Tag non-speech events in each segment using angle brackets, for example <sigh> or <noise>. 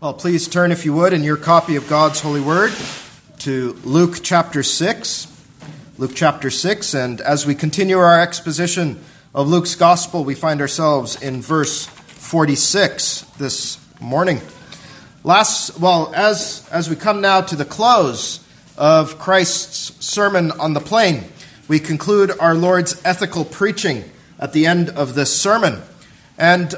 Well, please turn, if you would, in your copy of God's holy word to Luke chapter 6. Luke chapter 6. And as we continue our exposition of Luke's gospel, we find ourselves in verse 46 this morning. Last, well, as, as we come now to the close of Christ's sermon on the plain, we conclude our Lord's ethical preaching at the end of this sermon. And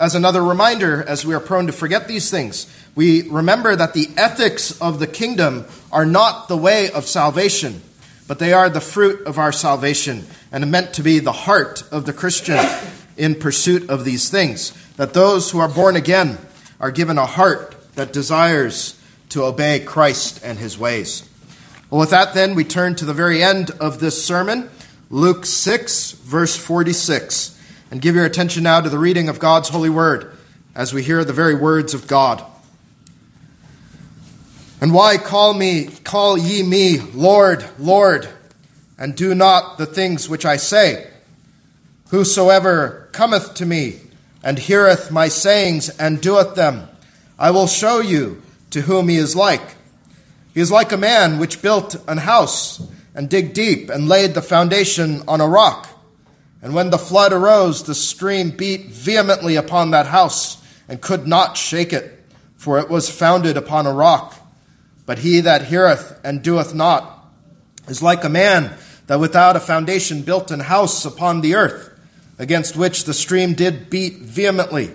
as another reminder, as we are prone to forget these things, we remember that the ethics of the kingdom are not the way of salvation, but they are the fruit of our salvation and are meant to be the heart of the Christian in pursuit of these things. That those who are born again are given a heart that desires to obey Christ and his ways. Well, with that, then, we turn to the very end of this sermon, Luke 6, verse 46 and give your attention now to the reading of God's holy word as we hear the very words of God. And why call me, call ye me Lord, Lord, and do not the things which I say? Whosoever cometh to me and heareth my sayings and doeth them, I will show you to whom he is like. He is like a man which built an house and digged deep and laid the foundation on a rock. And when the flood arose, the stream beat vehemently upon that house and could not shake it, for it was founded upon a rock. But he that heareth and doeth not is like a man that without a foundation built an house upon the earth, against which the stream did beat vehemently,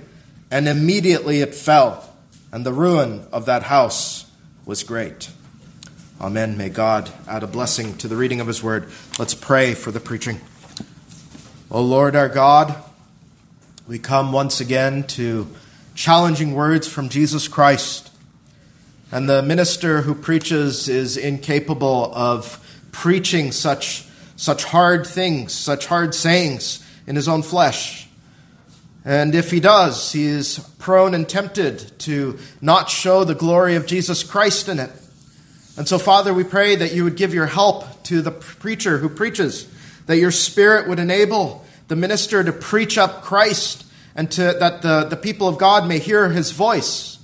and immediately it fell, and the ruin of that house was great. Amen. May God add a blessing to the reading of his word. Let's pray for the preaching. O Lord our God, we come once again to challenging words from Jesus Christ. And the minister who preaches is incapable of preaching such, such hard things, such hard sayings in his own flesh. And if he does, he is prone and tempted to not show the glory of Jesus Christ in it. And so, Father, we pray that you would give your help to the preacher who preaches that your Spirit would enable the minister to preach up Christ and to, that the, the people of God may hear his voice.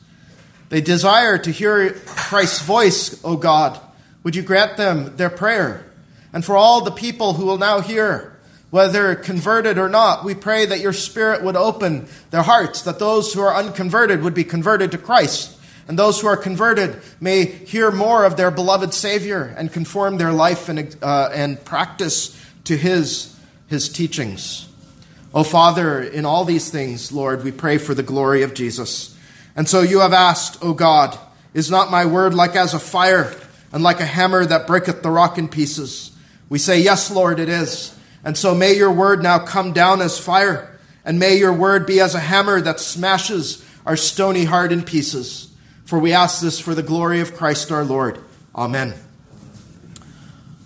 They desire to hear Christ's voice, O God. Would you grant them their prayer? And for all the people who will now hear, whether converted or not, we pray that your Spirit would open their hearts, that those who are unconverted would be converted to Christ, and those who are converted may hear more of their beloved Savior and conform their life and, uh, and practice to his, his teachings. Oh, Father, in all these things, Lord, we pray for the glory of Jesus. And so you have asked, O God, is not my word like as a fire and like a hammer that breaketh the rock in pieces? We say, Yes, Lord, it is. And so may your word now come down as fire, and may your word be as a hammer that smashes our stony heart in pieces. For we ask this for the glory of Christ our Lord. Amen.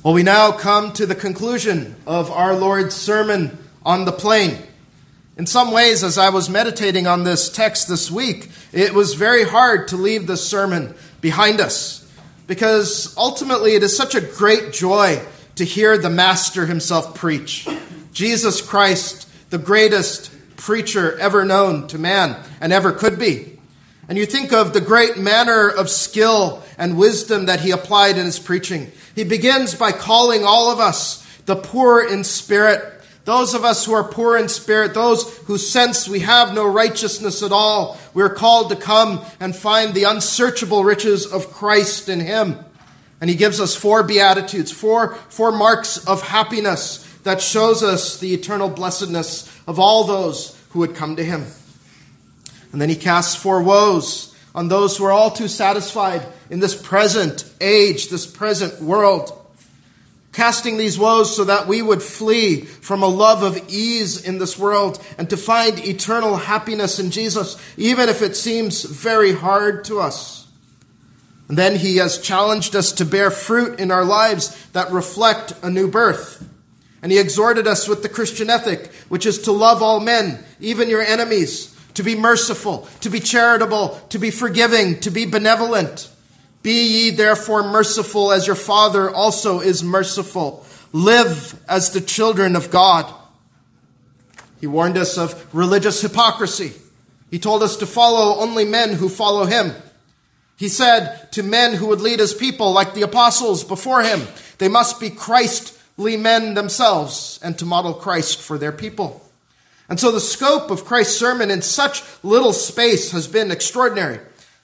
Well, we now come to the conclusion of our Lord's sermon on the plain. In some ways, as I was meditating on this text this week, it was very hard to leave this sermon behind us because ultimately it is such a great joy to hear the Master himself preach. Jesus Christ, the greatest preacher ever known to man and ever could be. And you think of the great manner of skill and wisdom that he applied in his preaching. He begins by calling all of us the poor in spirit, those of us who are poor in spirit, those who sense we have no righteousness at all. We are called to come and find the unsearchable riches of Christ in him. And he gives us four beatitudes, four, four marks of happiness that shows us the eternal blessedness of all those who would come to him. And then he casts four woes on those who are all too satisfied in this present age, this present world. Casting these woes so that we would flee from a love of ease in this world and to find eternal happiness in Jesus, even if it seems very hard to us. And then he has challenged us to bear fruit in our lives that reflect a new birth. And he exhorted us with the Christian ethic, which is to love all men, even your enemies, to be merciful, to be charitable, to be forgiving, to be benevolent. Be ye therefore merciful as your Father also is merciful. Live as the children of God. He warned us of religious hypocrisy. He told us to follow only men who follow him. He said to men who would lead his people, like the apostles before him, they must be Christly men themselves and to model Christ for their people. And so the scope of Christ's sermon in such little space has been extraordinary.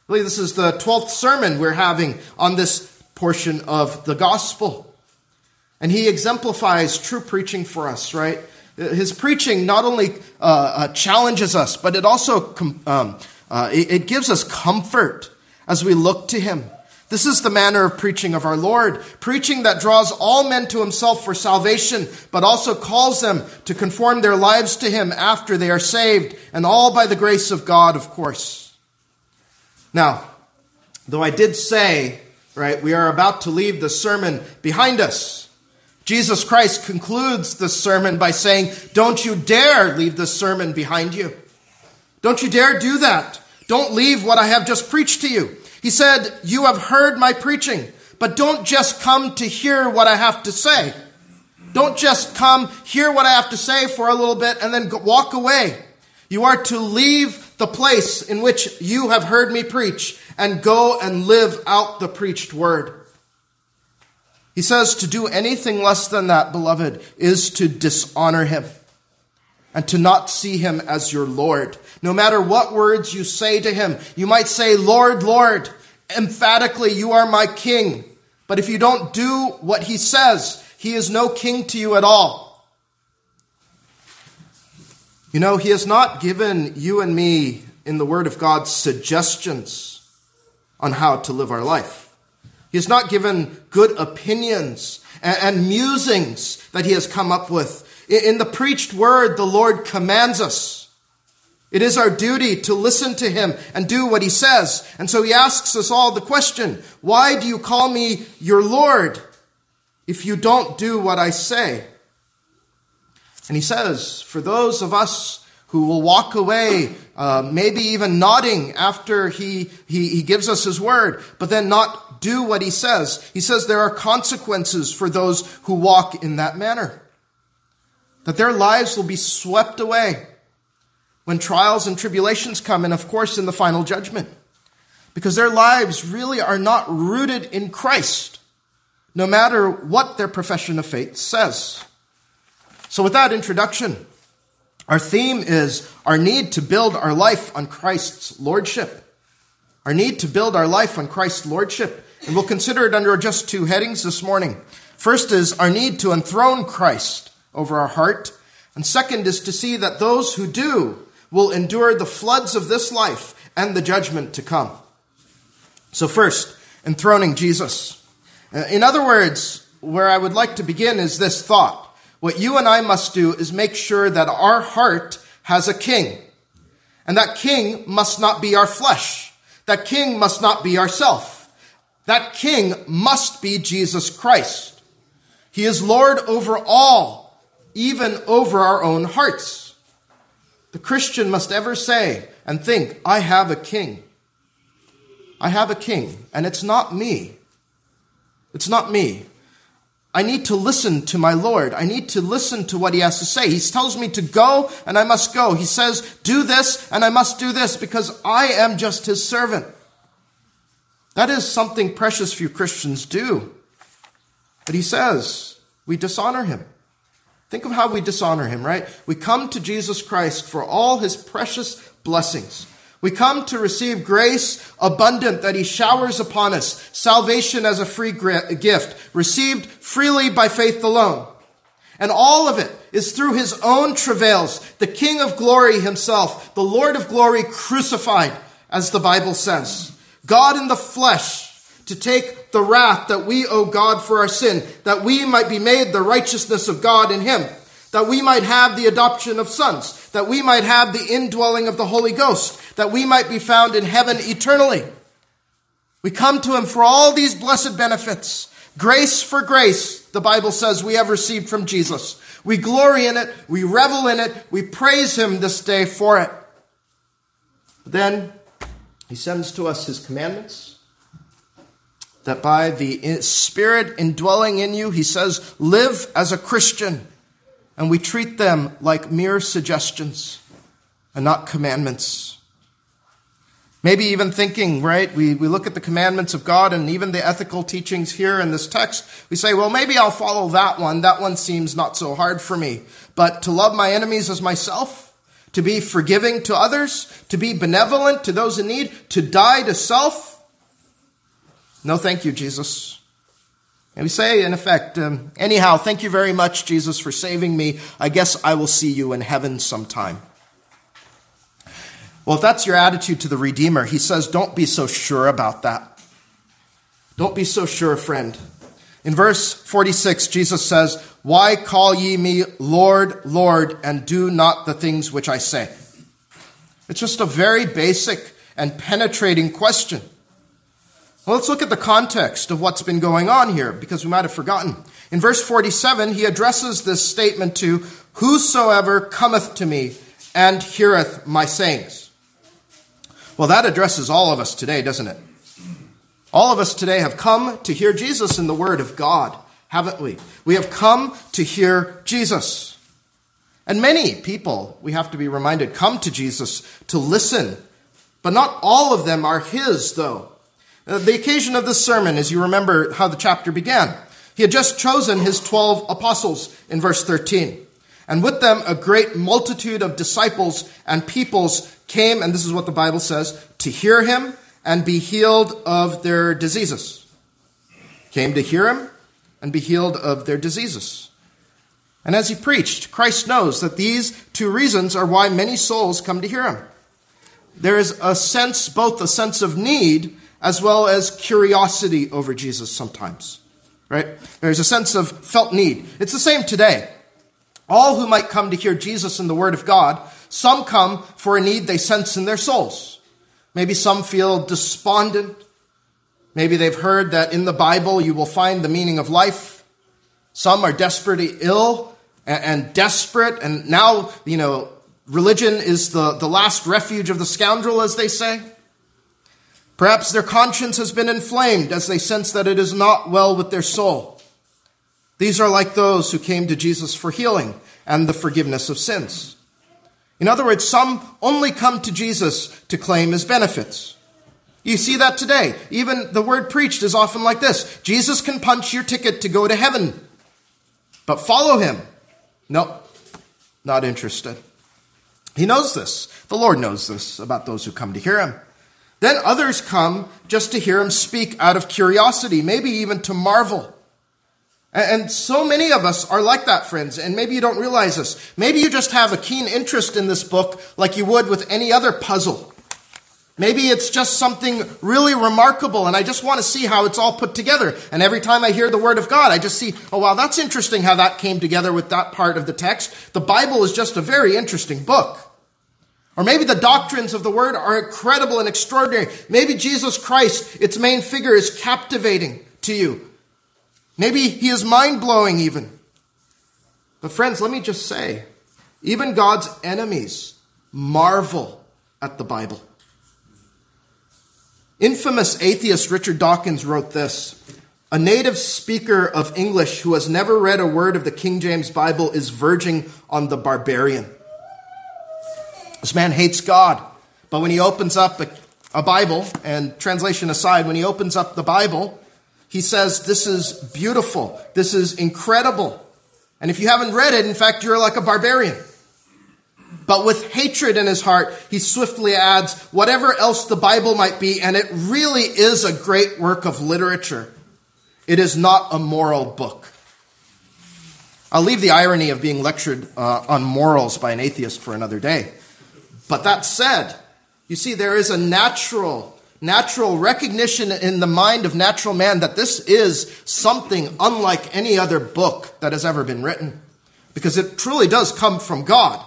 Really, this is the 12th sermon we're having on this portion of the gospel. And he exemplifies true preaching for us, right? His preaching not only uh, uh, challenges us, but it also um, uh, it, it gives us comfort as we look to him. This is the manner of preaching of our Lord, preaching that draws all men to himself for salvation, but also calls them to conform their lives to him after they are saved, and all by the grace of God, of course. Now, though I did say, right, we are about to leave the sermon behind us. Jesus Christ concludes the sermon by saying, Don't you dare leave the sermon behind you. Don't you dare do that. Don't leave what I have just preached to you. He said, You have heard my preaching, but don't just come to hear what I have to say. Don't just come, hear what I have to say for a little bit, and then walk away. You are to leave the place in which you have heard me preach and go and live out the preached word. He says to do anything less than that, beloved, is to dishonor him and to not see him as your Lord. No matter what words you say to him, you might say, Lord, Lord, emphatically, you are my king. But if you don't do what he says, he is no king to you at all. You know, he has not given you and me in the Word of God suggestions on how to live our life. He has not given good opinions and, musings that he has come up with in the preached word, the Lord commands us. It is our duty to listen to him and do what he says. And so he asks us all the question, why do you call me your Lord if you don't do what I say? And he says, for those of us who will walk away, uh, maybe even nodding after he, he, he gives us his word, but then not do what he says, he says there are consequences for those who walk in that manner that their lives will be swept away when trials and tribulations come, and of course in the final judgment. Because their lives really are not rooted in Christ, no matter what their profession of faith says. So, with that introduction, our theme is our need to build our life on Christ's lordship. Our need to build our life on Christ's lordship. And we'll consider it under just two headings this morning. First is our need to enthrone Christ over our heart. And second is to see that those who do will endure the floods of this life and the judgment to come. So, first, enthroning Jesus. Uh, in other words, where I would like to begin is this thought. What you and I must do is make sure that our heart has a king. And that king must not be our flesh. That king must not be ourself. That king must be Jesus Christ. He is Lord over all even over our own hearts. The Christian must ever say and think, I have a king. I have a king, and it's not me. It's not me. I need to listen to my Lord. I need to listen to what he has to say. He tells me to go, and I must go. He says, do this, and I must do this because I am just his servant. That is something precious few Christians do. But he says, we dishonor him. Think of how we dishonor him, right? We come to Jesus Christ for all his precious blessings. We come to receive grace abundant that he showers upon us, salvation as a free gift, received freely by faith alone. And all of it is through his own travails, the King of glory himself, the Lord of glory crucified, as the Bible says. God in the flesh, to take the wrath that we owe God for our sin, that we might be made the righteousness of God in Him, that we might have the adoption of sons, that we might have the indwelling of the Holy Ghost, that we might be found in heaven eternally. We come to Him for all these blessed benefits. Grace for grace, the Bible says we have received from Jesus. We glory in it, we revel in it, we praise Him this day for it. Then He sends to us His commandments that by the Spirit indwelling in you, he says, live as a Christian. And we treat them like mere suggestions and not commandments. Maybe even thinking, right? We, we look at the commandments of God and even the ethical teachings here in this text. We say, well, maybe I'll follow that one. That one seems not so hard for me. But to love my enemies as myself, to be forgiving to others, to be benevolent to those in need, to die to self, no thank you, Jesus. And we say, in effect, um, anyhow, thank you very much, Jesus, for saving me. I guess I will see you in heaven sometime. Well, if that's your attitude to the Redeemer, he says, don't be so sure about that. Don't be so sure, friend. In verse 46, Jesus says, Why call ye me Lord, Lord, and do not the things which I say? It's just a very basic and penetrating question. Well, let's look at the context of what's been going on here because we might have forgotten. In verse 47, he addresses this statement to whosoever cometh to me and heareth my sayings. Well, that addresses all of us today, doesn't it? All of us today have come to hear Jesus in the Word of God, haven't we? We have come to hear Jesus. And many people, we have to be reminded, come to Jesus to listen. But not all of them are His, though. Uh, the occasion of this sermon, as you remember how the chapter began, he had just chosen his 12 apostles in verse 13. And with them, a great multitude of disciples and peoples came, and this is what the Bible says, to hear him and be healed of their diseases. Came to hear him and be healed of their diseases. And as he preached, Christ knows that these two reasons are why many souls come to hear him. There is a sense, both a sense of need as well as curiosity over Jesus sometimes. Right? There's a sense of felt need. It's the same today. All who might come to hear Jesus and the Word of God, some come for a need they sense in their souls. Maybe some feel despondent. Maybe they've heard that in the Bible you will find the meaning of life. Some are desperately ill and, and desperate, and now, you know, religion is the, the last refuge of the scoundrel, as they say. Perhaps their conscience has been inflamed as they sense that it is not well with their soul. These are like those who came to Jesus for healing and the forgiveness of sins. In other words, some only come to Jesus to claim his benefits. You see that today. Even the word preached is often like this Jesus can punch your ticket to go to heaven, but follow him. No, not interested. He knows this. The Lord knows this about those who come to hear him. Then others come just to hear him speak out of curiosity, maybe even to marvel. And so many of us are like that, friends, and maybe you don't realize this. Maybe you just have a keen interest in this book like you would with any other puzzle. Maybe it's just something really remarkable and I just want to see how it's all put together. And every time I hear the word of God, I just see, oh wow, that's interesting how that came together with that part of the text. The Bible is just a very interesting book. Or maybe the doctrines of the word are incredible and extraordinary. Maybe Jesus Christ, its main figure, is captivating to you. Maybe he is mind blowing even. But friends, let me just say, even God's enemies marvel at the Bible. Infamous atheist Richard Dawkins wrote this A native speaker of English who has never read a word of the King James Bible is verging on the barbarian. This man hates God. But when he opens up a, a Bible, and translation aside, when he opens up the Bible, he says, This is beautiful. This is incredible. And if you haven't read it, in fact, you're like a barbarian. But with hatred in his heart, he swiftly adds, whatever else the Bible might be, and it really is a great work of literature. It is not a moral book. I'll leave the irony of being lectured uh, on morals by an atheist for another day. But that said, you see, there is a natural, natural recognition in the mind of natural man that this is something unlike any other book that has ever been written. Because it truly does come from God.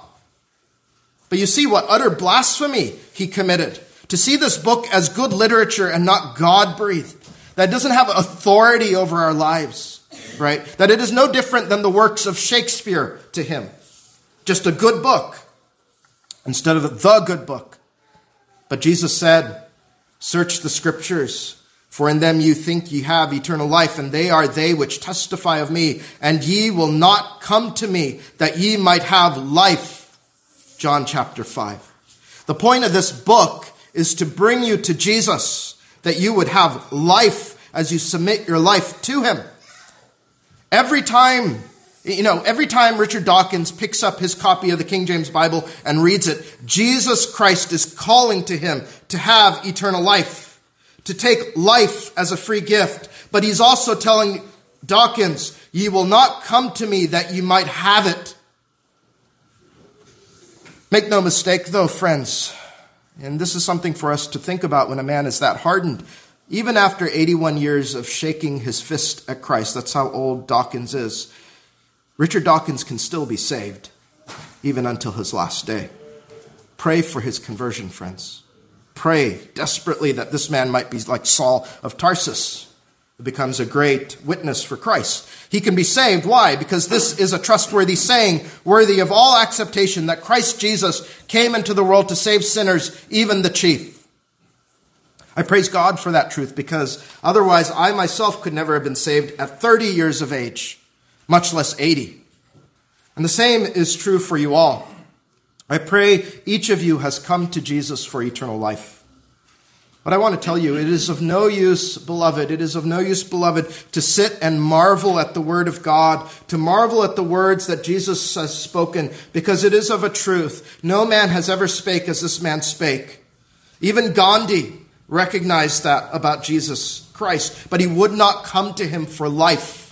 But you see what utter blasphemy he committed. To see this book as good literature and not God breathed. That doesn't have authority over our lives, right? That it is no different than the works of Shakespeare to him. Just a good book instead of the good book. But Jesus said, Search the scriptures, for in them you think ye have eternal life, and they are they which testify of me, and ye will not come to me that ye might have life. John chapter 5. The point of this book is to bring you to Jesus, that you would have life as you submit your life to him. Every time, you know, every time Richard Dawkins picks up his copy of the King James Bible and reads it, Jesus Christ is calling to him to have eternal life, to take life as a free gift. But he's also telling Dawkins, ye will not come to me that ye might have it. Make no mistake, though, friends, and this is something for us to think about when a man is that hardened. Even after 81 years of shaking his fist at Christ, that's how old Dawkins is, Richard Dawkins can still be saved, even until his last day. Pray for his conversion, friends. Pray desperately that this man might be like Saul of Tarsus, who becomes a great witness for Christ. He can be saved. Why? Because this is a trustworthy saying, worthy of all acceptation, that Christ Jesus came into the world to save sinners, even the chief. I praise God for that truth because otherwise I myself could never have been saved at 30 years of age, much less 80. And the same is true for you all. I pray each of you has come to Jesus for eternal life. But I want to tell you, it is of no use, beloved, it is of no use, beloved, to sit and marvel at the word of God, to marvel at the words that Jesus has spoken, because it is of a truth. No man has ever spake as this man spake. Even Gandhi recognized that about Jesus Christ, but he would not come to him for life.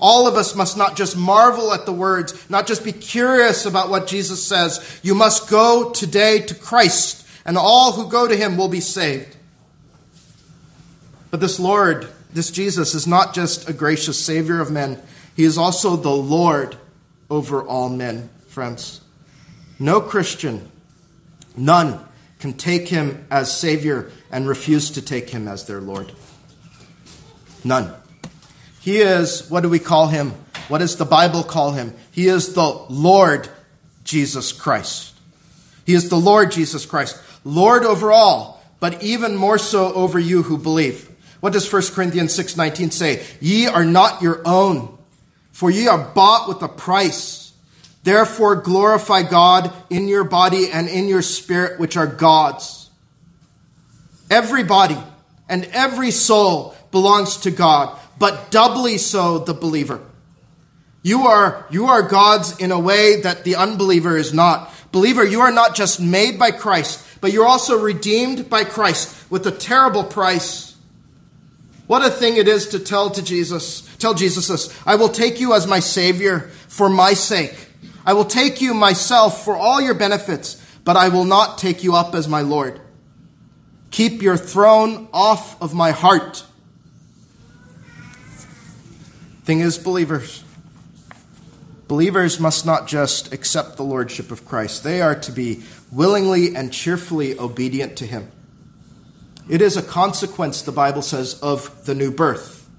All of us must not just marvel at the words, not just be curious about what Jesus says. You must go today to Christ and all who go to him will be saved. But this Lord, this Jesus, is not just a gracious Savior of men, he is also the Lord over all men, friends. No Christian, none, can take him as Savior and refuse to take him as their Lord. None. He is, what do we call him? What does the Bible call him? He is the Lord Jesus Christ. He is the Lord Jesus Christ. Lord over all, but even more so over you who believe. What does 1 Corinthians 6:19 say? Ye are not your own, for ye are bought with a price. Therefore glorify God in your body and in your spirit which are God's. Every body and every soul belongs to God, but doubly so the believer. You are, you are God's in a way that the unbeliever is not. Believer, you are not just made by Christ, but you're also redeemed by Christ with a terrible price. What a thing it is to tell to Jesus, tell Jesus this, I will take you as my Savior for my sake. I will take you myself for all your benefits, but I will not take you up as my Lord. Keep your throne off of my heart. Thing is, believers, believers must not just accept the Lordship of Christ, they are to be willingly and cheerfully obedient to him. It is a consequence, the Bible says, of the new birth.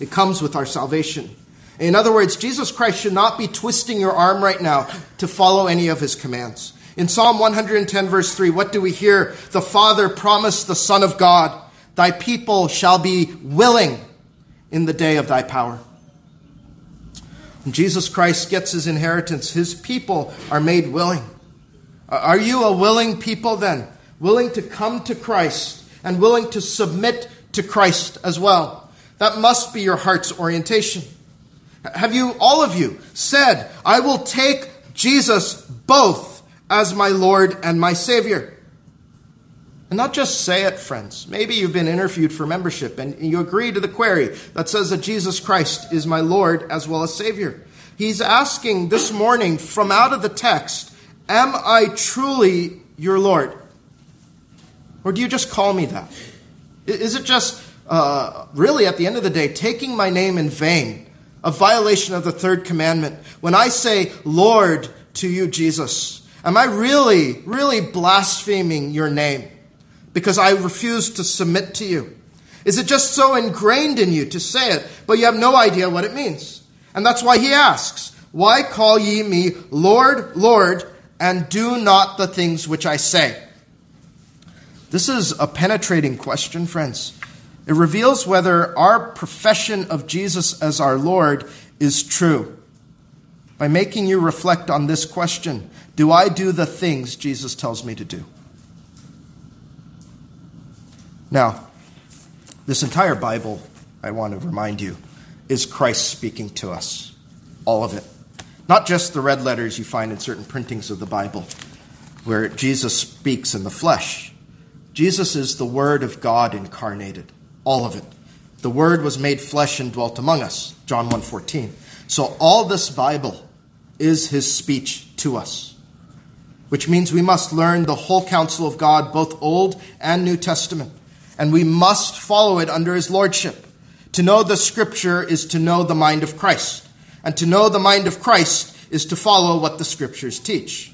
It comes with our salvation. In other words, Jesus Christ should not be twisting your arm right now to follow any of his commands. In Psalm 110, verse 3, what do we hear? The Father promised the Son of God, Thy people shall be willing in the day of thy power. Jesus Christ gets his inheritance, his people are made willing. Are you a willing people then? Willing to come to Christ and willing to submit to Christ as well? That must be your heart's orientation. Have you, all of you, said, I will take Jesus both as my Lord and my Savior? And not just say it, friends. Maybe you've been interviewed for membership and you agree to the query that says that Jesus Christ is my Lord as well as Savior. He's asking this morning from out of the text, Am I truly your Lord? Or do you just call me that? Is it just, uh, really, at the end of the day, taking my name in vain, a violation of the third commandment? When I say, Lord, to you, Jesus, am I really, really blaspheming your name because I refuse to submit to you? Is it just so ingrained in you to say it, but you have no idea what it means? And that's why he asks, Why call ye me Lord, Lord, and do not the things which I say? This is a penetrating question, friends. It reveals whether our profession of Jesus as our Lord is true. By making you reflect on this question, do I do the things Jesus tells me to do? Now, this entire Bible, I want to remind you, is Christ speaking to us. All of it. Not just the red letters you find in certain printings of the Bible, where Jesus speaks in the flesh. Jesus is the Word of God incarnated. All of it. The Word was made flesh and dwelt among us. John 1.14. So all this Bible is his speech to us which means we must learn the whole counsel of God, both Old and New Testament, and we must follow it under his lordship. To know the scripture is to know the mind of Christ, and to know the mind of Christ is to follow what the scriptures teach.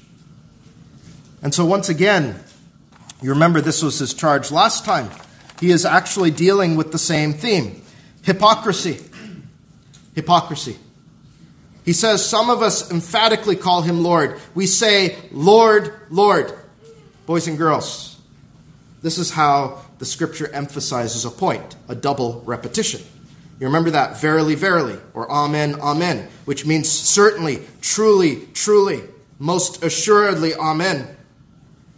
And so, once again, you remember this was his charge last time. He is actually dealing with the same theme hypocrisy. Hypocrisy. He says, Some of us emphatically call him Lord. We say, Lord, Lord. Boys and girls, this is how the scripture emphasizes a point, a double repetition. You remember that, verily, verily, or amen, amen, which means certainly, truly, truly, most assuredly, amen.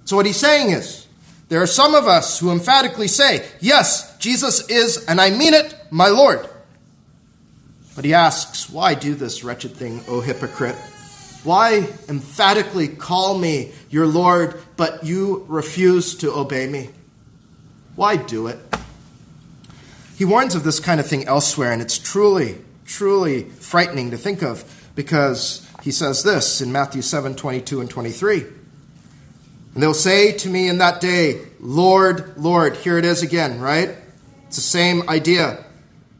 So what he's saying is, there are some of us who emphatically say, Yes, Jesus is, and I mean it, my Lord. But he asks, Why do this wretched thing, O hypocrite? Why emphatically call me your Lord, but you refuse to obey me? Why do it? He warns of this kind of thing elsewhere, and it's truly, truly frightening to think of because he says this in Matthew 7 22 and 23. And they'll say to me in that day, Lord, Lord. Here it is again, right? It's the same idea.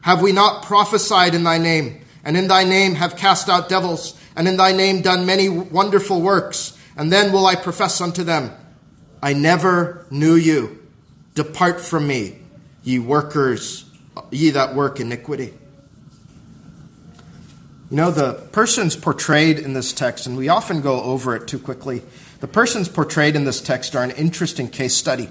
Have we not prophesied in thy name, and in thy name have cast out devils, and in thy name done many wonderful works? And then will I profess unto them, I never knew you. Depart from me, ye workers, ye that work iniquity. You know, the persons portrayed in this text, and we often go over it too quickly, the persons portrayed in this text are an interesting case study.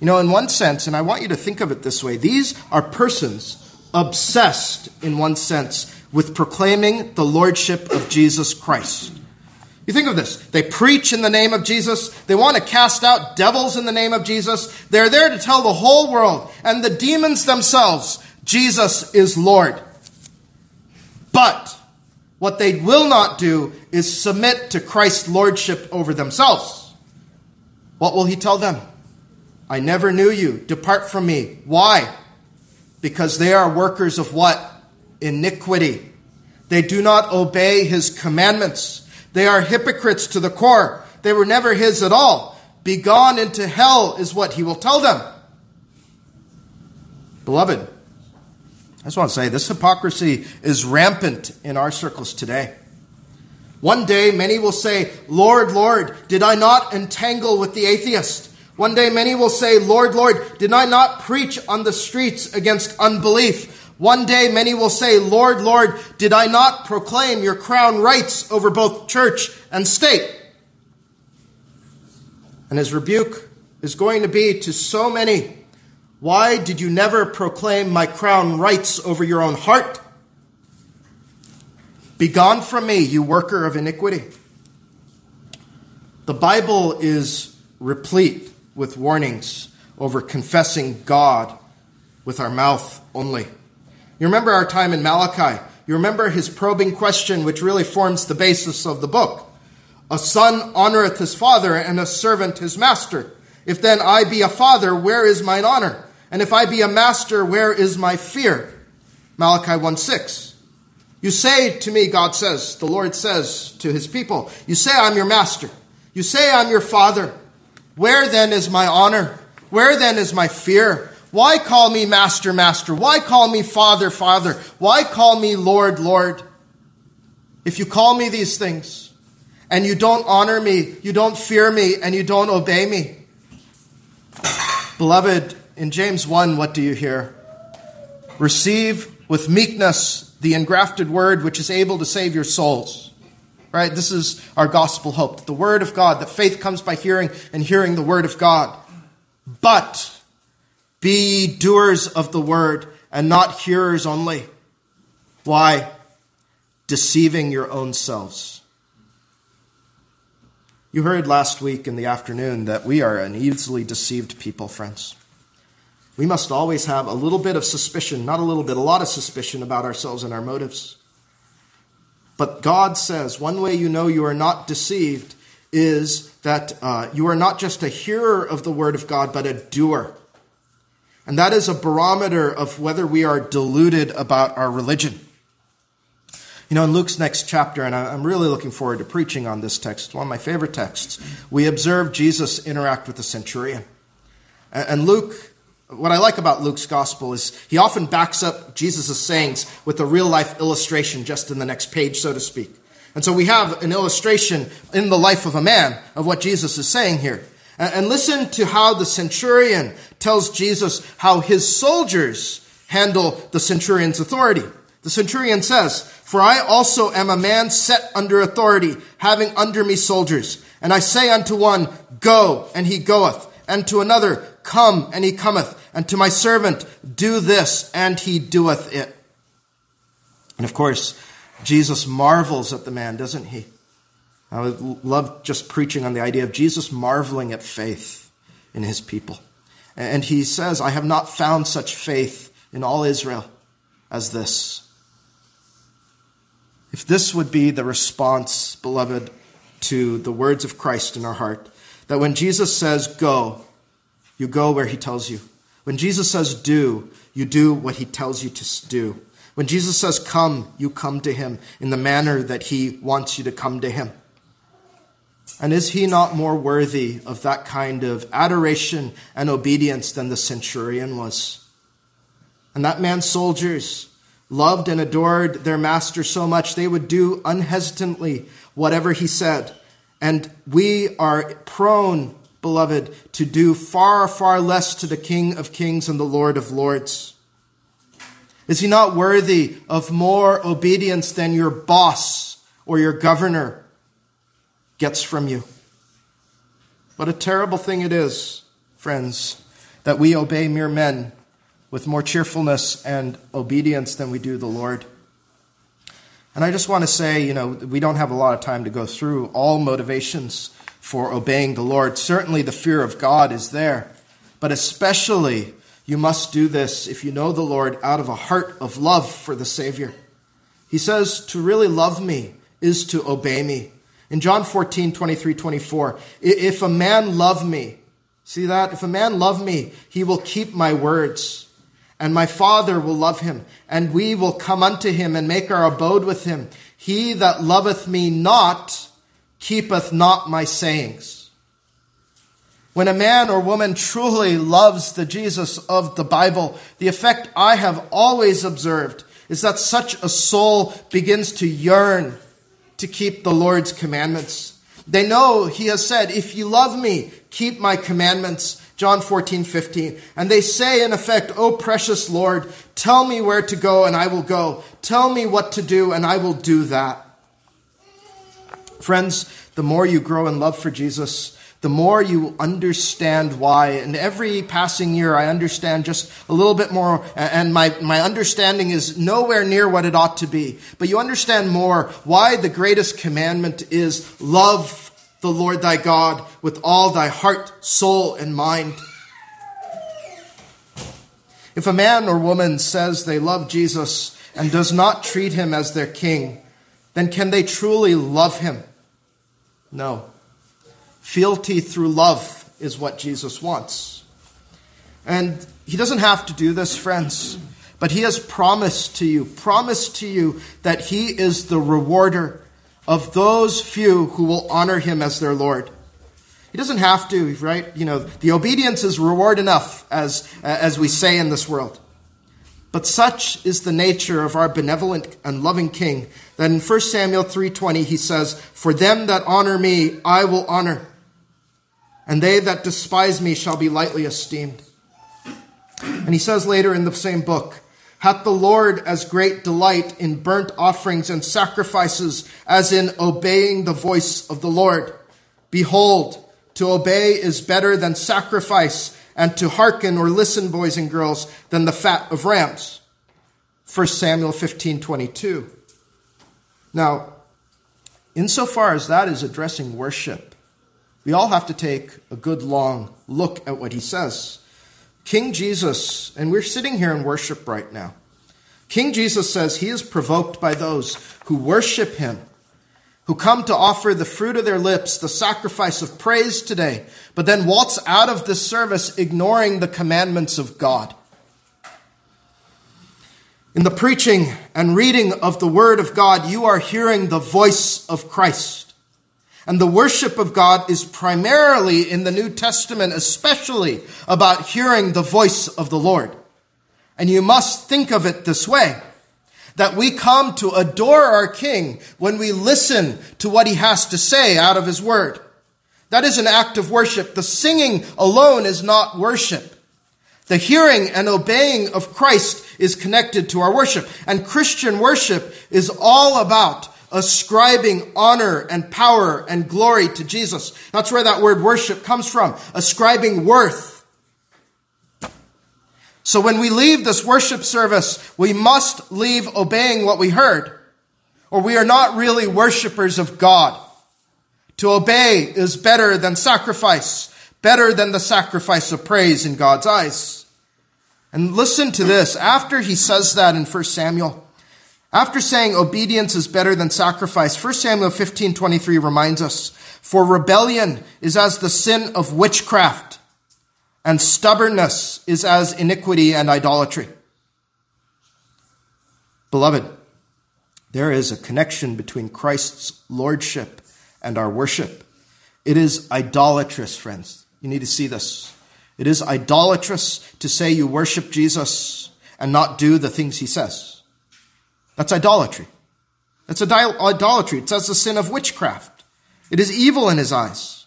You know, in one sense, and I want you to think of it this way, these are persons obsessed, in one sense, with proclaiming the lordship of Jesus Christ. You think of this. They preach in the name of Jesus. They want to cast out devils in the name of Jesus. They're there to tell the whole world and the demons themselves Jesus is Lord. But what they will not do is submit to Christ's lordship over themselves. What will he tell them? I never knew you. Depart from me. Why? because they are workers of what? Iniquity. They do not obey his commandments. They are hypocrites to the core. They were never his at all. Begone into hell is what he will tell them. Beloved, I just want to say this hypocrisy is rampant in our circles today. One day, many will say, Lord, Lord, did I not entangle with the atheist? One day many will say, Lord, Lord, did I not preach on the streets against unbelief? One day many will say, Lord, Lord, did I not proclaim your crown rights over both church and state? And his rebuke is going to be to so many, why did you never proclaim my crown rights over your own heart? Begone from me, you worker of iniquity. The Bible is replete with warnings over confessing God with our mouth only. You remember our time in Malachi. You remember his probing question, which really forms the basis of the book. A son honoreth his father, and a servant his master. If then I be a father, where is mine honor? And if I be a master, where is my fear? Malachi 1 6. You say to me, God says, the Lord says to his people, You say I'm your master. You say I'm your father. Where then is my honor? Where then is my fear? Why call me Master, Master? Why call me Father, Father? Why call me Lord, Lord? If you call me these things and you don't honor me, you don't fear me, and you don't obey me. Beloved, in James 1, what do you hear? Receive with meekness the engrafted word which is able to save your souls. Right? This is our gospel hope. The word of God, that faith comes by hearing and hearing the word of God. But be doers of the word and not hearers only. Why? Deceiving your own selves. You heard last week in the afternoon that we are an easily deceived people, friends. we must always have a little bit of suspicion, not a little bit, a lot of suspicion about ourselves and our motives. But God says one way you know you are not deceived is that uh, you are not just a hearer of the word of God, but a doer. And that is a barometer of whether we are deluded about our religion. You know, in Luke's next chapter, and I'm really looking forward to preaching on this text, one of my favorite texts, we observe Jesus interact with the centurion. And Luke, what I like about Luke's gospel is he often backs up Jesus' sayings with a real life illustration just in the next page, so to speak. And so we have an illustration in the life of a man of what Jesus is saying here. And listen to how the centurion tells Jesus how his soldiers handle the centurion's authority. The centurion says, For I also am a man set under authority, having under me soldiers. And I say unto one, Go, and he goeth, and to another, Come, and he cometh, and to my servant, Do this, and he doeth it. And of course, Jesus marvels at the man, doesn't he? I would love just preaching on the idea of Jesus marveling at faith in his people. And he says, I have not found such faith in all Israel as this. If this would be the response, beloved, to the words of Christ in our heart, that when Jesus says go, you go where he tells you. When Jesus says do, you do what he tells you to do. When Jesus says come, you come to him in the manner that he wants you to come to him. And is he not more worthy of that kind of adoration and obedience than the centurion was? And that man's soldiers loved and adored their master so much they would do unhesitantly whatever he said. And we are prone, beloved, to do far, far less to the King of kings and the Lord of lords. Is he not worthy of more obedience than your boss or your governor gets from you? What a terrible thing it is, friends, that we obey mere men with more cheerfulness and obedience than we do the Lord. And I just want to say, you know, we don't have a lot of time to go through all motivations for obeying the Lord. Certainly the fear of God is there, but especially you must do this if you know the Lord out of a heart of love for the Savior. He says to really love me is to obey me. In John 14, 23, 24, if a man love me, see that? If a man love me, he will keep my words and my Father will love him, and we will come unto him and make our abode with him. He that loveth me not keepeth not my sayings. When a man or woman truly loves the Jesus of the Bible, the effect I have always observed is that such a soul begins to yearn to keep the Lord's commandments. They know he has said, If you love me, keep my commandments. John 14, 15. And they say, in effect, Oh, precious Lord, tell me where to go and I will go. Tell me what to do and I will do that. Friends, the more you grow in love for Jesus, the more you understand why. And every passing year, I understand just a little bit more, and my, my understanding is nowhere near what it ought to be. But you understand more why the greatest commandment is love the Lord thy God with all thy heart, soul, and mind. If a man or woman says they love Jesus and does not treat him as their king, then can they truly love him? No. Fealty through love is what Jesus wants. And he doesn't have to do this, friends, but he has promised to you, promised to you that he is the rewarder of those few who will honor him as their Lord. He doesn't have to, right? You know, the obedience is reward enough, as, as we say in this world. But such is the nature of our benevolent and loving King that in 1 Samuel 3:20 he says, "For them that honor me, I will honor, and they that despise me shall be lightly esteemed." And he says later in the same book, hath the Lord as great delight in burnt offerings and sacrifices as in obeying the voice of the Lord. Behold, to obey is better than sacrifice, and to hearken or listen, boys and girls, than the fat of rams. 1 Samuel 15 22. Now, insofar as that is addressing worship, we all have to take a good long look at what he says. King Jesus, and we're sitting here in worship right now. King Jesus says he is provoked by those who worship him, who come to offer the fruit of their lips, the sacrifice of praise today, but then waltz out of this service ignoring the commandments of God. In the preaching and reading of the Word of God, you are hearing the voice of Christ. And the worship of God is primarily in the New Testament, especially about hearing the voice of the Lord. And you must think of it this way that we come to adore our King when we listen to what he has to say out of his word. That is an act of worship. The singing alone is not worship. The hearing and obeying of Christ is connected to our worship. And Christian worship is all about ascribing honor and power and glory to Jesus. That's where that word worship comes from. Ascribing worth. So when we leave this worship service, we must leave obeying what we heard, or we are not really worshipers of God. To obey is better than sacrifice, better than the sacrifice of praise in God's eyes. And listen to this. After he says that in 1 Samuel, after saying obedience is better than sacrifice, 1 Samuel 15, 23 reminds us, for rebellion is as the sin of witchcraft, and stubbornness is as iniquity and idolatry. Beloved, there is a connection between Christ's lordship and our worship. It is idolatrous, friends. You need to see this. It is idolatrous to say you worship Jesus and not do the things he says. That's idolatry. That's idolatry. It's as the sin of witchcraft. It is evil in his eyes.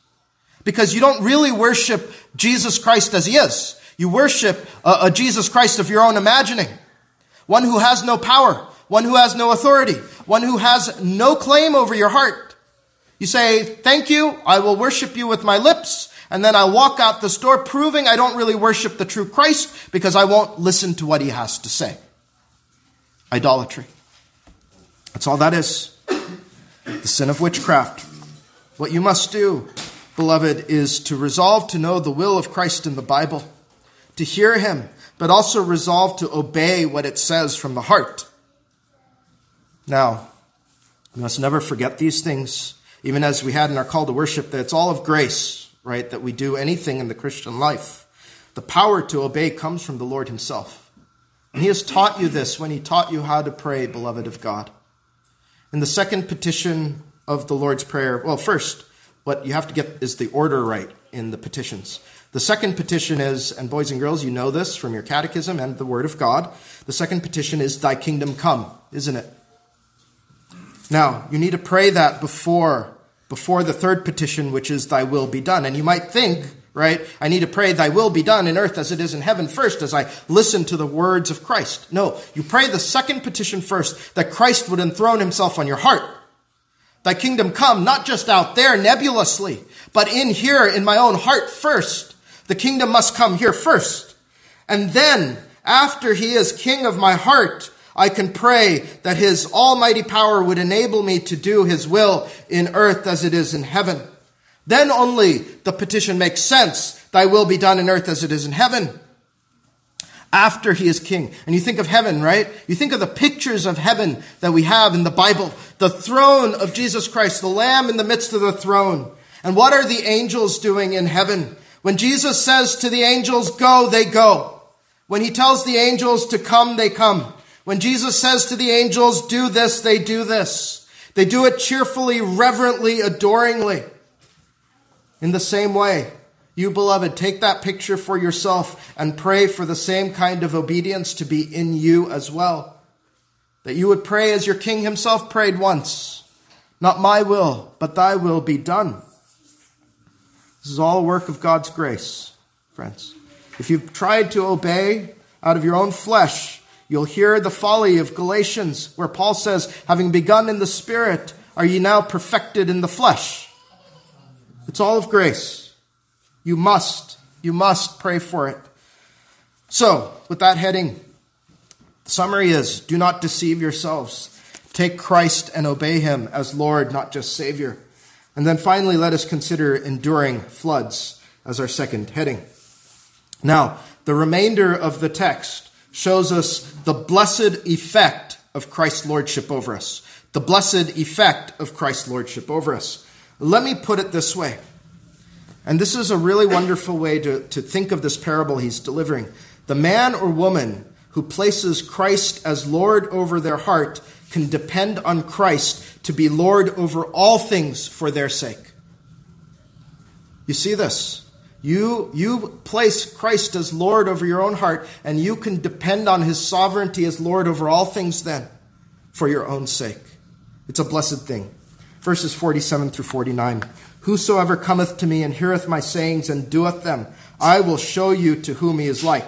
Because you don't really worship Jesus Christ as he is. You worship a, a Jesus Christ of your own imagining. One who has no power. One who has no authority. One who has no claim over your heart. You say, thank you. I will worship you with my lips and then I walk out this door proving I don't really worship the true Christ because I won't listen to what he has to say. Idolatry. That's all that is. The sin of witchcraft. What you must do, beloved, is to resolve to know the will of Christ in the Bible, to hear him, but also resolve to obey what it says from the heart. Now, we must never forget these things, even as we had in our call to worship, that it's all of grace right, that we do anything in the Christian life. The power to obey comes from the Lord Himself. And He has taught you this when He taught you how to pray, beloved of God. In the second petition of the Lord's Prayer, well, first, what you have to get is the order right in the petitions. The second petition is, and boys and girls, you know this from your catechism and the Word of God. The second petition is, Thy kingdom come, isn't it? Now, you need to pray that before before the third petition, which is, Thy will be done. And you might think, right, I need to pray, Thy will be done in earth as it is in heaven first, as I listen to the words of Christ. No, you pray the second petition first, that Christ would enthrone himself on your heart. Thy kingdom come, not just out there nebulously, but in here, in my own heart first. The kingdom must come here first. And then, after he is king of my heart, I can pray that his almighty power would enable me to do his will in earth as it is in heaven. Then only the petition makes sense. Thy will be done in earth as it is in heaven. After he is king. And you think of heaven, right? You think of the pictures of heaven that we have in the Bible. The throne of Jesus Christ, the lamb in the midst of the throne. And what are the angels doing in heaven? When Jesus says to the angels, go, they go. When he tells the angels to come, they come. When Jesus says to the angels, do this, they do this. They do it cheerfully, reverently, adoringly. In the same way, you beloved, take that picture for yourself and pray for the same kind of obedience to be in you as well. That you would pray as your king himself prayed once. Not my will, but thy will be done. This is all work of God's grace, friends. If you've tried to obey out of your own flesh, You'll hear the folly of Galatians, where Paul says, having begun in the Spirit, are ye now perfected in the flesh? It's all of grace. You must, you must pray for it. So, with that heading, the summary is do not deceive yourselves. Take Christ and obey him as Lord, not just Savior. And then finally, let us consider enduring floods as our second heading. Now, the remainder of the text shows us the blessed effect of Christ's lordship over us. The blessed effect of Christ's lordship over us. Let me put it this way. And this is a really wonderful way to, to think of this parable he's delivering. The man or woman who places Christ as Lord over their heart can depend on Christ to be Lord over all things for their sake. You see this? You, you place Christ as Lord over your own heart, and you can depend on his sovereignty as Lord over all things then for your own sake. It's a blessed thing. Verses 47 through 49. Whosoever cometh to me and heareth my sayings and doeth them, I will show you to whom he is like.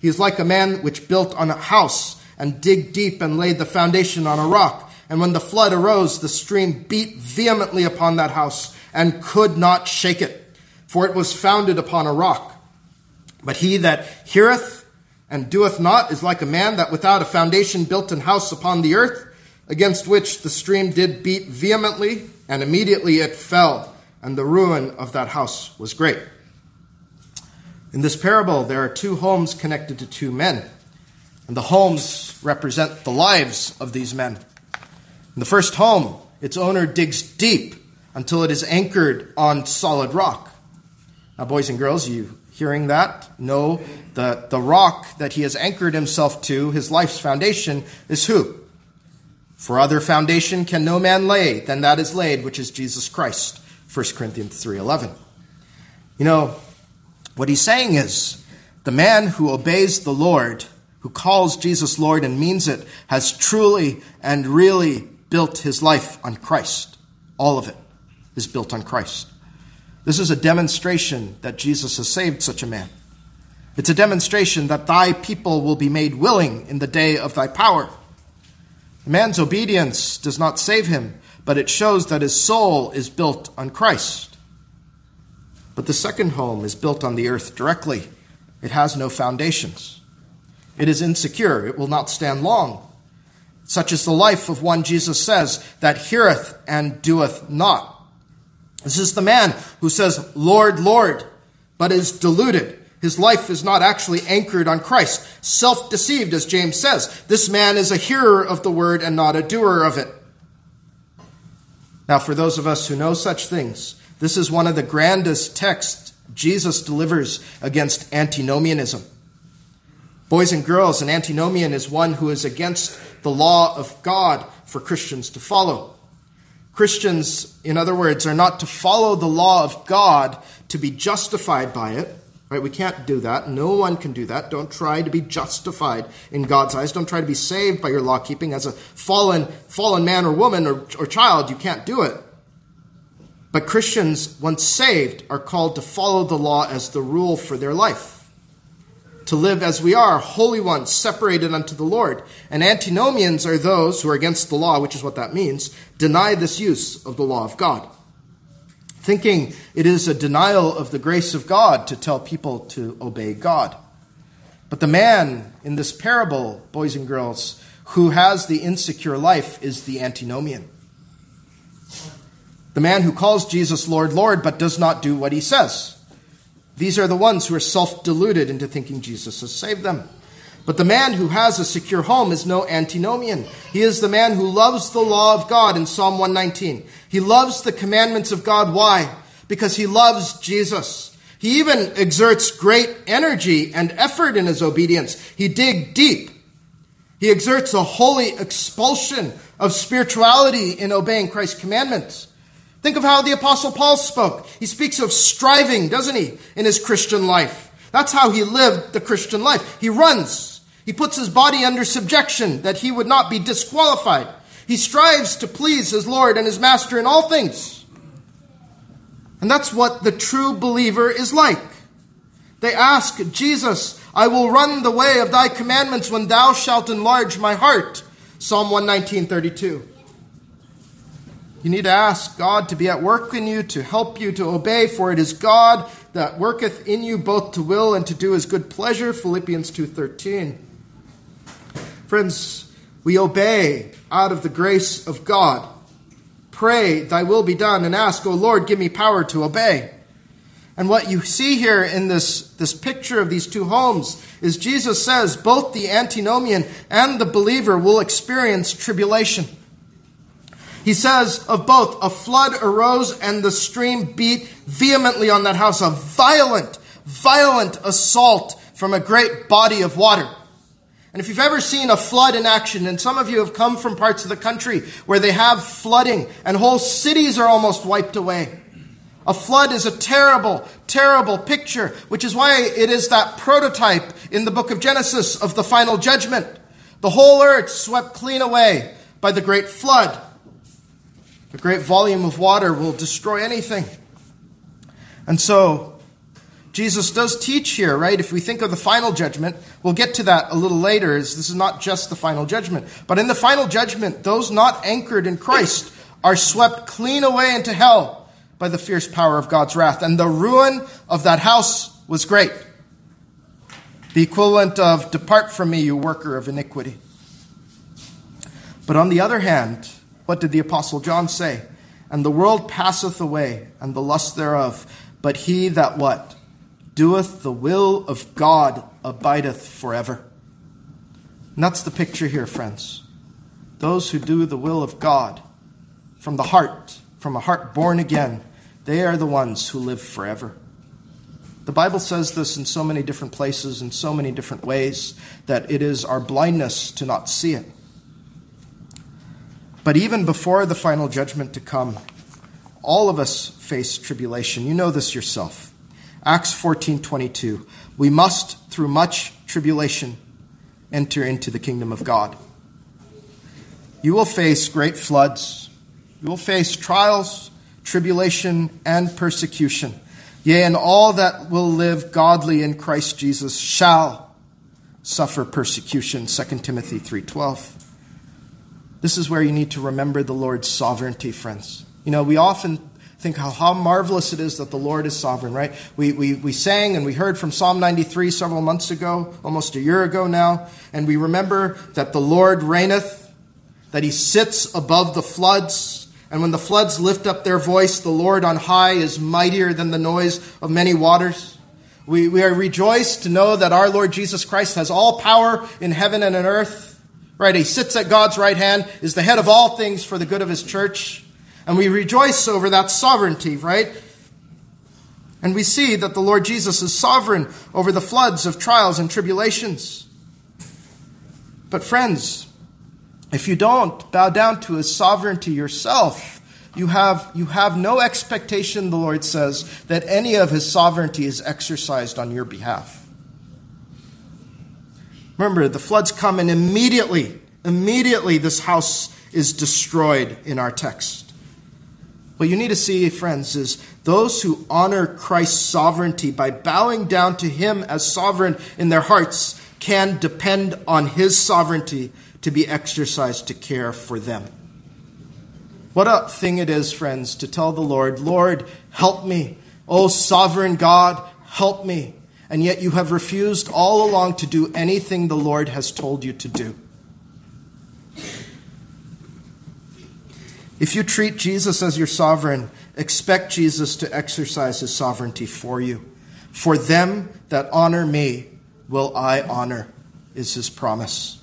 He is like a man which built on a house and dig deep and laid the foundation on a rock. And when the flood arose, the stream beat vehemently upon that house and could not shake it, for it was founded upon a rock. But he that heareth and doeth not is like a man that without a foundation built an house upon the earth, against which the stream did beat vehemently, and immediately it fell and the ruin of that house was great. In this parable, there are two homes connected to two men, and the homes represent the lives of these men. In the first home, its owner digs deep until it is anchored on solid rock. Now, boys and girls, you hearing that know that the rock that he has anchored himself to, his life's foundation, is who? For other foundation can no man lay than that is laid, which is Jesus Christ. 1 Corinthians 3:11. You know, what he's saying is the man who obeys the Lord, who calls Jesus Lord and means it, has truly and really built his life on Christ. All of it is built on Christ. This is a demonstration that Jesus has saved such a man. It's a demonstration that thy people will be made willing in the day of thy power. Man's obedience does not save him, but it shows that his soul is built on Christ. But the second home is built on the earth directly. It has no foundations. It is insecure. It will not stand long. Such is the life of one, Jesus says, that heareth and doeth not. This is the man who says, Lord, Lord, but is deluded. His life is not actually anchored on Christ. Self deceived, as James says. This man is a hearer of the word and not a doer of it. Now, for those of us who know such things, this is one of the grandest texts Jesus delivers against antinomianism. Boys and girls, an antinomian is one who is against the law of God for Christians to follow. Christians, in other words, are not to follow the law of God to be justified by it, Right? We can't do that. No one can do that. Don't try to be justified in God's eyes. Don't try to be saved by your law keeping as a fallen, fallen man or woman or, or child. You can't do it. But Christians, once saved, are called to follow the law as the rule for their life. To live as we are, holy ones, separated unto the Lord. And antinomians are those who are against the law, which is what that means, deny this use of the law of God thinking it is a denial of the grace of God to tell people to obey God. But the man in this parable, boys and girls, who has the insecure life is the antinomian. The man who calls Jesus Lord, Lord, but does not do what he says. These are the ones who are self deluded into thinking Jesus has saved them. But the man who has a secure home is no antinomian. He is the man who loves the law of God in Psalm 119. He loves the commandments of God. Why? Because he loves Jesus. He even exerts great energy and effort in his obedience. He dig deep. He exerts a holy expulsion of spirituality in obeying Christ's commandments. Think of how the apostle Paul spoke. He speaks of striving, doesn't he, in his Christian life. That's how he lived the Christian life. He runs. He puts his body under subjection that he would not be disqualified. He strives to please his Lord and his Master in all things. And that's what the true believer is like. They ask Jesus, I will run the way of thy commandments when thou shalt enlarge my heart. Psalm 119, 32. You need to ask God to be at work in you, to help you to obey, for it is God that worketh in you both to will and to do his good pleasure. Philippians 2:13. Friends, we obey out of the grace of God. Pray, thy will be done, and ask, O Lord, give me power to obey. And what you see here in this, this picture of these two homes is Jesus says both the antinomian and the believer will experience tribulation. He says of both, a flood arose and the stream beat vehemently on that house, a violent, violent assault from a great body of water. And if you've ever seen a flood in action, and some of you have come from parts of the country where they have flooding and whole cities are almost wiped away. A flood is a terrible, terrible picture, which is why it is that prototype in the book of Genesis of the final judgment. The whole earth swept clean away by the great flood. The great volume of water will destroy anything. And so, Jesus does teach here, right? If we think of the final judgment, we'll get to that a little later, as this is not just the final judgment. But in the final judgment, those not anchored in Christ are swept clean away into hell by the fierce power of God's wrath. And the ruin of that house was great. The equivalent of, Depart from me, you worker of iniquity. But on the other hand, what did the Apostle John say? And the world passeth away, and the lust thereof. But he that what? Doeth the will of God abideth forever. And that's the picture here, friends. Those who do the will of God from the heart, from a heart born again, they are the ones who live forever. The Bible says this in so many different places, in so many different ways, that it is our blindness to not see it. But even before the final judgment to come, all of us face tribulation. You know this yourself. Acts 14:22. We must through much tribulation enter into the kingdom of God. You will face great floods. You will face trials, tribulation, and persecution. Yea, and all that will live godly in Christ Jesus shall suffer persecution. 2 Timothy 3:12. This is where you need to remember the Lord's sovereignty, friends. You know, we often think how, how marvelous it is that the Lord is sovereign, right? We, we, we sang and we heard from Psalm 93 several months ago, almost a year ago now, and we remember that the Lord reigneth, that he sits above the floods, and when the floods lift up their voice, the Lord on high is mightier than the noise of many waters. We, we are rejoiced to know that our Lord Jesus Christ has all power in heaven and in earth right? He sits at God's right hand, is the head of all things for the good of his church. And we rejoice over that sovereignty, right? And we see that the Lord Jesus is sovereign over the floods of trials and tribulations. But, friends, if you don't bow down to his sovereignty yourself, you have, you have no expectation, the Lord says, that any of his sovereignty is exercised on your behalf. Remember, the floods come and immediately, immediately this house is destroyed in our text. What you need to see, friends, is those who honor Christ's sovereignty by bowing down to him as sovereign in their hearts can depend on his sovereignty to be exercised to care for them. What a thing it is, friends, to tell the Lord, Lord, help me. Oh, sovereign God, help me and yet you have refused all along to do anything the Lord has told you to do. If you treat Jesus as your sovereign, expect Jesus to exercise his sovereignty for you. For them that honor me will I honor, is his promise.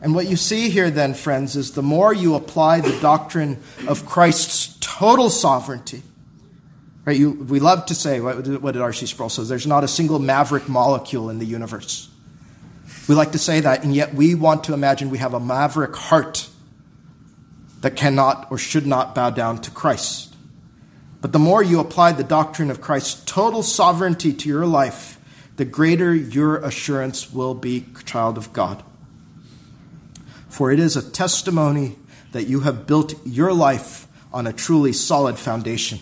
And what you see here, then, friends, is the more you apply the doctrine of Christ's total sovereignty, Right? You, we love to say, what, what did R.C. Sproul say? There's not a single maverick molecule in the universe. We like to say that, and yet we want to imagine we have a maverick heart that cannot or should not bow down to Christ. But the more you apply the doctrine of Christ's total sovereignty to your life, the greater your assurance will be, child of God. For it is a testimony that you have built your life on a truly solid foundation.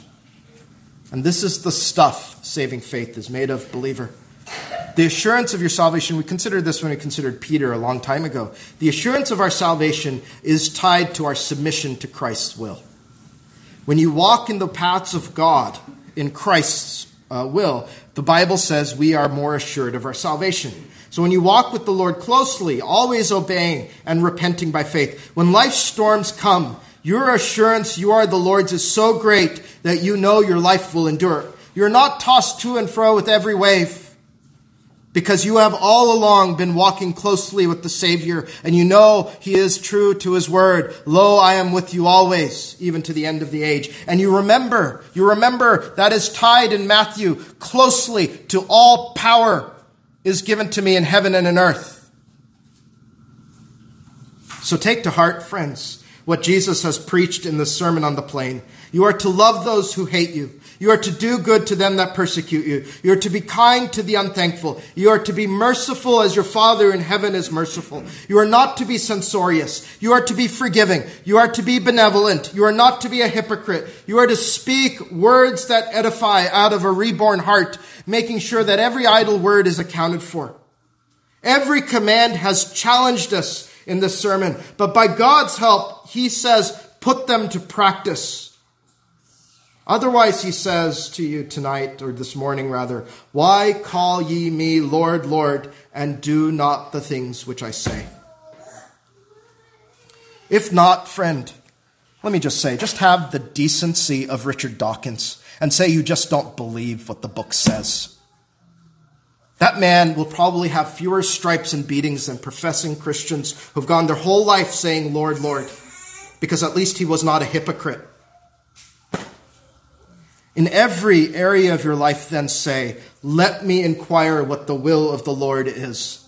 And this is the stuff saving faith is made of, believer. The assurance of your salvation, we considered this when we considered Peter a long time ago. The assurance of our salvation is tied to our submission to Christ's will. When you walk in the paths of God, in Christ's uh, will, the Bible says we are more assured of our salvation. So when you walk with the Lord closely, always obeying and repenting by faith, when life's storms come, your assurance you are the Lord's is so great that you know your life will endure. You're not tossed to and fro with every wave because you have all along been walking closely with the Savior and you know He is true to His word. Lo, I am with you always, even to the end of the age. And you remember, you remember that is tied in Matthew closely to all power is given to me in heaven and in earth. So take to heart, friends, what Jesus has preached in the Sermon on the Plain. You are to love those who hate you. You are to do good to them that persecute you. You are to be kind to the unthankful. You are to be merciful as your Father in heaven is merciful. You are not to be censorious. You are to be forgiving. You are to be benevolent. You are not to be a hypocrite. You are to speak words that edify out of a reborn heart, making sure that every idle word is accounted for. Every command has challenged us in this sermon, but by God's help, he says, put them to practice. Otherwise, he says to you tonight, or this morning rather, Why call ye me Lord, Lord, and do not the things which I say? If not, friend, let me just say, just have the decency of Richard Dawkins and say you just don't believe what the book says. That man will probably have fewer stripes and beatings than professing Christians who've gone their whole life saying, Lord, Lord, because at least he was not a hypocrite. In every area of your life, then say, Let me inquire what the will of the Lord is.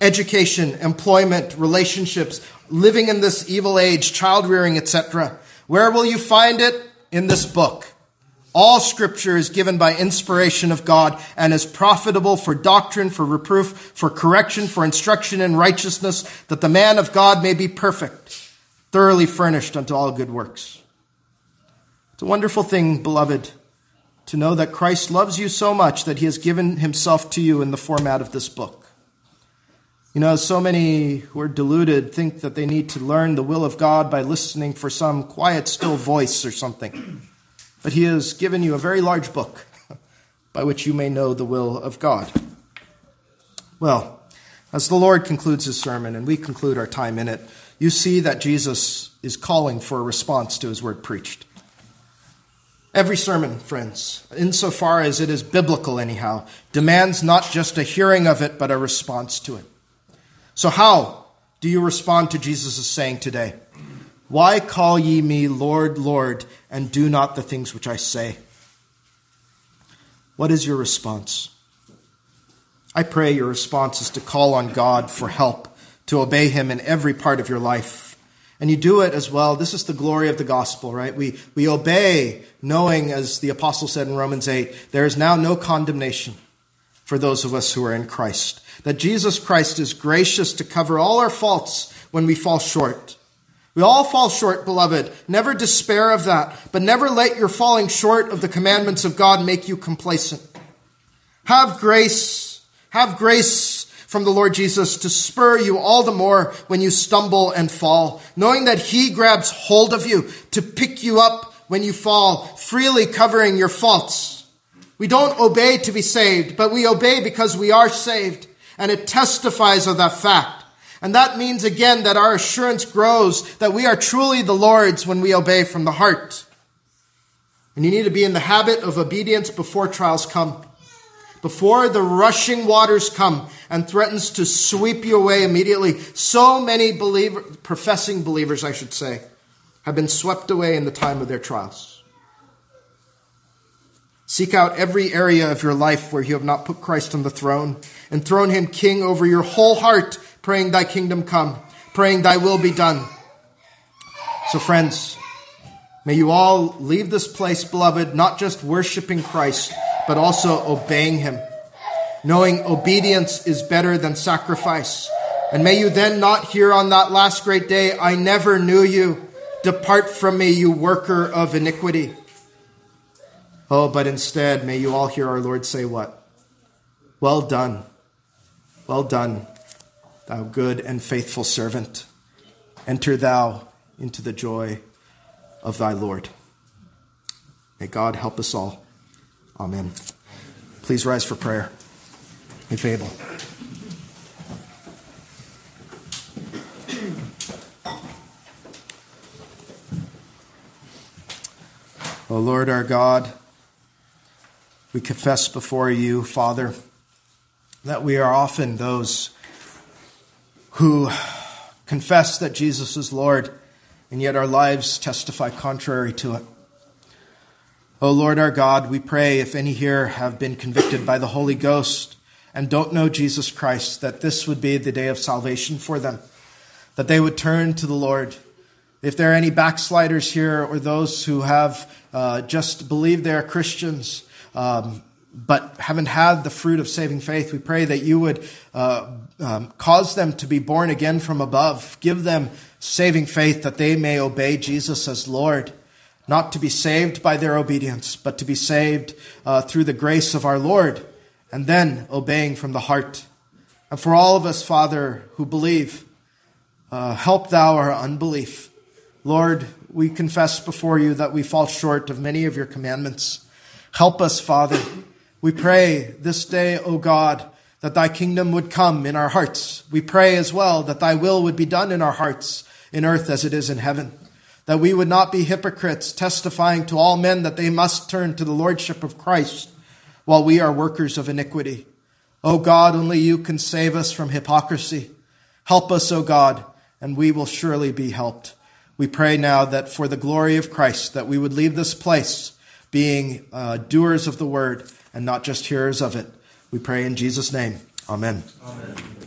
Education, employment, relationships, living in this evil age, child rearing, etc. Where will you find it? In this book. All scripture is given by inspiration of God and is profitable for doctrine, for reproof, for correction, for instruction in righteousness, that the man of God may be perfect, thoroughly furnished unto all good works. It's a wonderful thing, beloved, to know that Christ loves you so much that he has given himself to you in the format of this book. You know, so many who are deluded think that they need to learn the will of God by listening for some quiet, still voice or something. But he has given you a very large book <laughs> by which you may know the will of God. Well, as the Lord concludes his sermon and we conclude our time in it, you see that Jesus is calling for a response to his word preached. Every sermon, friends, insofar as it is biblical anyhow, demands not just a hearing of it, but a response to it. So, how do you respond to Jesus' saying today? Why call ye me Lord, Lord, and do not the things which I say? What is your response? I pray your response is to call on God for help, to obey Him in every part of your life and you do it as well. This is the glory of the gospel, right? We, we obey knowing, as the apostle said in Romans 8, there is now no condemnation for those of us who are in Christ. That Jesus Christ is gracious to cover all our faults when we fall short. We all fall short, beloved. Never despair of that, but never let your falling short of the commandments of God make you complacent. Have grace. Have grace from the Lord Jesus to spur you all the more when you stumble and fall, knowing that He grabs hold of you to pick you up when you fall, freely covering your faults. We don't obey to be saved, but we obey because we are saved, and it testifies of that fact. And that means again that our assurance grows that we are truly the Lord's when we obey from the heart. And you need to be in the habit of obedience before trials come before the rushing waters come and threatens to sweep you away immediately. So many believer, professing believers, I should say, have been swept away in the time of their trials. Seek out every area of your life where you have not put Christ on the throne and thrown him king over your whole heart, praying thy kingdom come, praying thy will be done. So, friends, may you all leave this place, beloved, not just worshiping Christ, but also obeying him, knowing obedience is better than sacrifice. And may you then not hear on that last great day, I never knew you. Depart from me, you worker of iniquity. Oh, but instead, may you all hear our Lord say what? Well done. Well done, thou good and faithful servant. Enter thou into the joy of thy Lord. May God help us all. Amen. Please rise for prayer, if able. O Lord our God, We confess before you, Father, that we are often those who confess that Jesus is Lord, and yet our lives testify contrary to it. O Lord our God, we pray if any here have been convicted by the Holy Ghost and don't know Jesus Christ, that this would be the day of salvation for them, that they would turn to the Lord. If there are any backsliders here or those who have uh, just believed they are Christians, um, but haven't had the fruit of saving faith, we pray that you would uh, um, cause them to be born again from above. Give them saving faith that they may obey Jesus as Lord, not to be saved by their obedience, but to be saved uh, through the grace of our Lord, and then obeying from the heart. And for all of us, Father, who believe, uh, help thou our unbelief. Lord, we confess before you that we fall short of many of your commandments. Help us, Father. We pray this day, O God, that thy kingdom would come in our hearts. We pray as well that thy will would be done in our hearts, in earth as it is in heaven. That we would not be hypocrites, testifying to all men that they must turn to the lordship of Christ, while we are workers of iniquity. O God, only you can save us from hypocrisy. Help us, O God, and we will surely be helped. We pray now that for the glory of Christ, that we would leave this place being uh, doers of the word and not just hearers of it. We pray in Jesus' name. Amen. Amen.